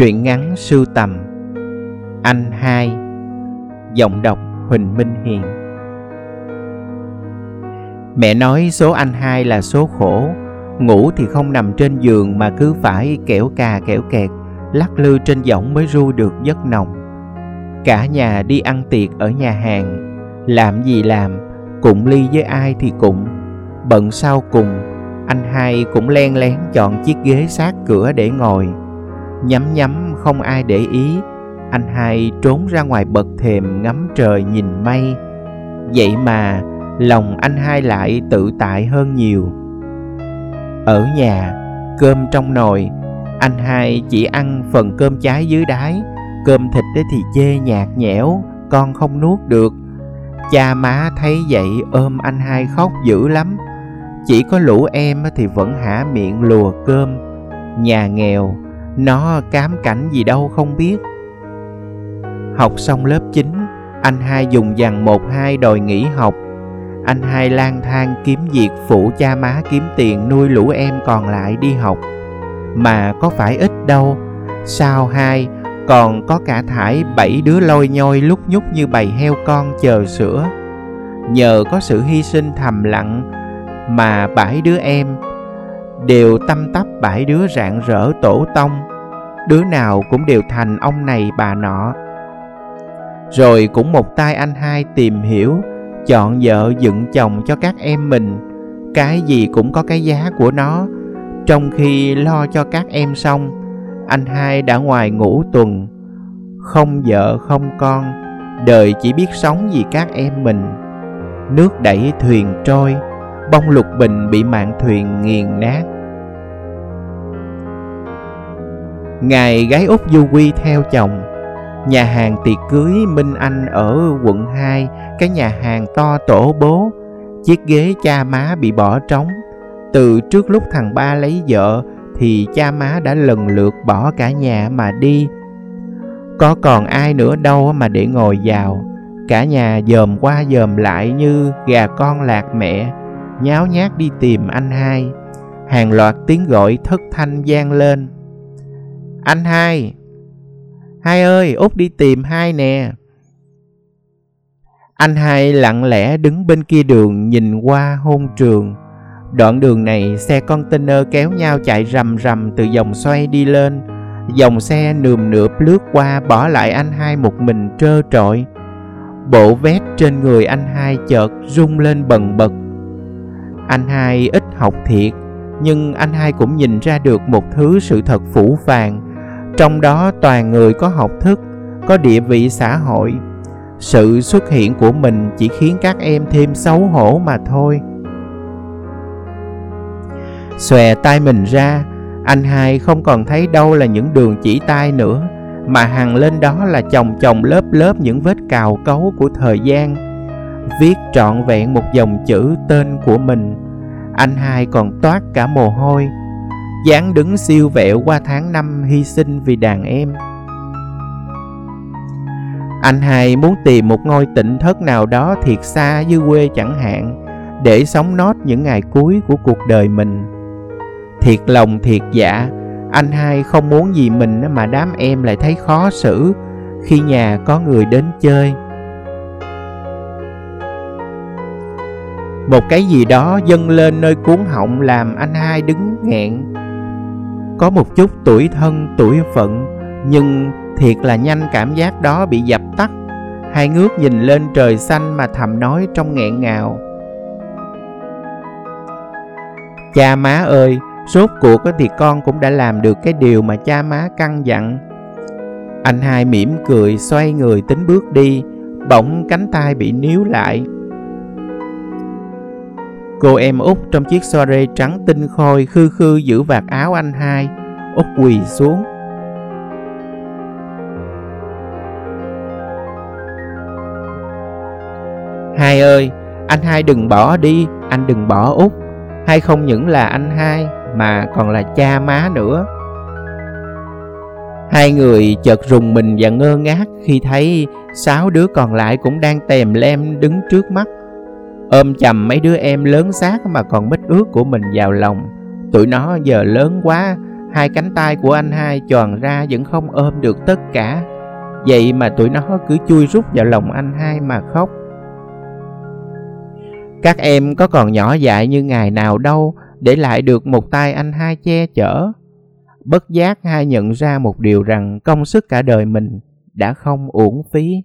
Truyện ngắn sưu tầm. Anh hai. Giọng đọc Huỳnh Minh Hiền. Mẹ nói số anh hai là số khổ. Ngủ thì không nằm trên giường mà cứ phải kẻo cà kẻo kẹt, Lắc lư trên võng mới ru được giấc nồng. Cả nhà đi ăn tiệc ở nhà hàng. Làm gì làm Cụng ly với ai thì cụng Bận sau cùng, Anh hai cũng len lén chọn chiếc ghế sát cửa để ngồi. Nhắm nhắm không ai để ý. Anh hai trốn ra ngoài bậc thềm ngắm trời nhìn mây. Vậy mà lòng anh hai lại tự tại hơn nhiều. Ở nhà, cơm trong nồi Anh hai chỉ ăn phần cơm cháy dưới đáy. Cơm thịt thì chê nhạt nhẽo Con không nuốt được. Cha má thấy vậy ôm anh hai khóc dữ lắm. Chỉ có lũ em thì vẫn hả miệng lùa cơm. Nhà nghèo nó cám cảnh gì đâu không biết. Học xong lớp 9 Anh hai dùng dằn một hai đòi nghỉ học. Anh hai lang thang kiếm việc phụ cha má kiếm tiền nuôi lũ em còn lại đi học. Mà có phải ít đâu, Sao hai còn có cả thải bảy đứa lôi nhoi lúc nhúc như bầy heo con chờ sữa. Nhờ có sự hy sinh thầm lặng Mà bảy đứa em đều tâm tấp bãi đứa rạng rỡ tổ tông. Đứa nào cũng đều thành ông này bà nọ. Rồi cũng một tay anh hai tìm hiểu, chọn vợ dựng chồng cho các em mình. Cái gì cũng có cái giá của nó. Trong khi lo cho các em xong, anh hai đã ngoài ngủ tuần. Không vợ, không con, đời chỉ biết sống vì các em mình. Nước đẩy thuyền trôi bông lục bình bị mạn thuyền nghiền nát. Ngày gái út du quy theo chồng, Nhà hàng tiệc cưới Minh Anh ở quận 2 Cái nhà hàng to tổ bố, Chiếc ghế cha má bị bỏ trống. Từ trước lúc thằng ba lấy vợ Thì cha má đã lần lượt bỏ cả nhà mà đi. Có còn ai nữa đâu mà để ngồi vào, Cả nhà dòm qua dòm lại như gà con lạc mẹ. Nháo nhác đi tìm anh hai. Hàng loạt tiếng gọi thất thanh vang lên. Anh hai Hai ơi, Út đi tìm hai nè. Anh hai lặng lẽ đứng bên kia đường nhìn qua hôn trường. Đoạn đường này xe container kéo nhau chạy rầm rầm từ dòng xoay đi lên. Dòng xe nườm nượp lướt qua bỏ lại anh hai một mình trơ trọi. Bộ vét trên người anh hai chợt rung lên bần bật. Anh hai ít học thiệt, Nhưng anh hai cũng nhìn ra được một thứ sự thật phủ phàng. Trong đó toàn người có học thức, có địa vị xã hội. Sự xuất hiện của mình chỉ khiến các em thêm xấu hổ mà thôi. Xòe tay mình ra, anh hai không còn thấy đâu là những đường chỉ tay nữa, mà hằng lên đó là chồng chồng lớp lớp những vết cào cấu của thời gian viết trọn vẹn một dòng chữ tên của mình. Anh hai còn toát cả mồ hôi. Dáng đứng siêu vẹo qua tháng năm hy sinh vì đàn em. Anh hai muốn tìm một ngôi tịnh thất nào đó thiệt xa dưới quê chẳng hạn, để sống nốt những ngày cuối của cuộc đời mình. Thiệt lòng thiệt dạ anh hai không muốn gì mình mà đám em lại thấy khó xử khi nhà có người đến chơi. Một cái gì đó dâng lên nơi cuốn họng làm anh hai đứng nghẹn. Có một chút tuổi thân, tuổi phận, nhưng thiệt là nhanh cảm giác đó bị dập tắt. Hai ngước nhìn lên trời xanh mà thầm nói trong nghẹn ngào. Cha má ơi, sốt cuộc thì con cũng đã làm được cái điều mà cha má căn dặn. Anh hai mỉm cười, xoay người tính bước đi, bỗng cánh tay bị níu lại. Cô em út trong chiếc soare trắng tinh khôi khư khư giữ vạt áo anh hai. Út quỳ xuống. Hai ơi, anh hai đừng bỏ đi, anh đừng bỏ út. Hai không những là anh hai mà còn là cha má nữa. Hai người chợt rùng mình và ngơ ngác khi thấy sáu đứa còn lại cũng đang tèm lem đứng trước mắt ôm chầm mấy đứa em lớn xác mà còn mít ướt của mình vào lòng tụi nó giờ lớn quá, Hai cánh tay của anh hai tròn ra vẫn không ôm được tất cả. Vậy mà tụi nó cứ chui rút vào lòng anh hai mà khóc. Các em có còn nhỏ dại như ngày nào đâu, để lại được một tay anh hai che chở. Bất giác hai nhận ra một điều rằng công sức cả đời mình đã không uổng phí.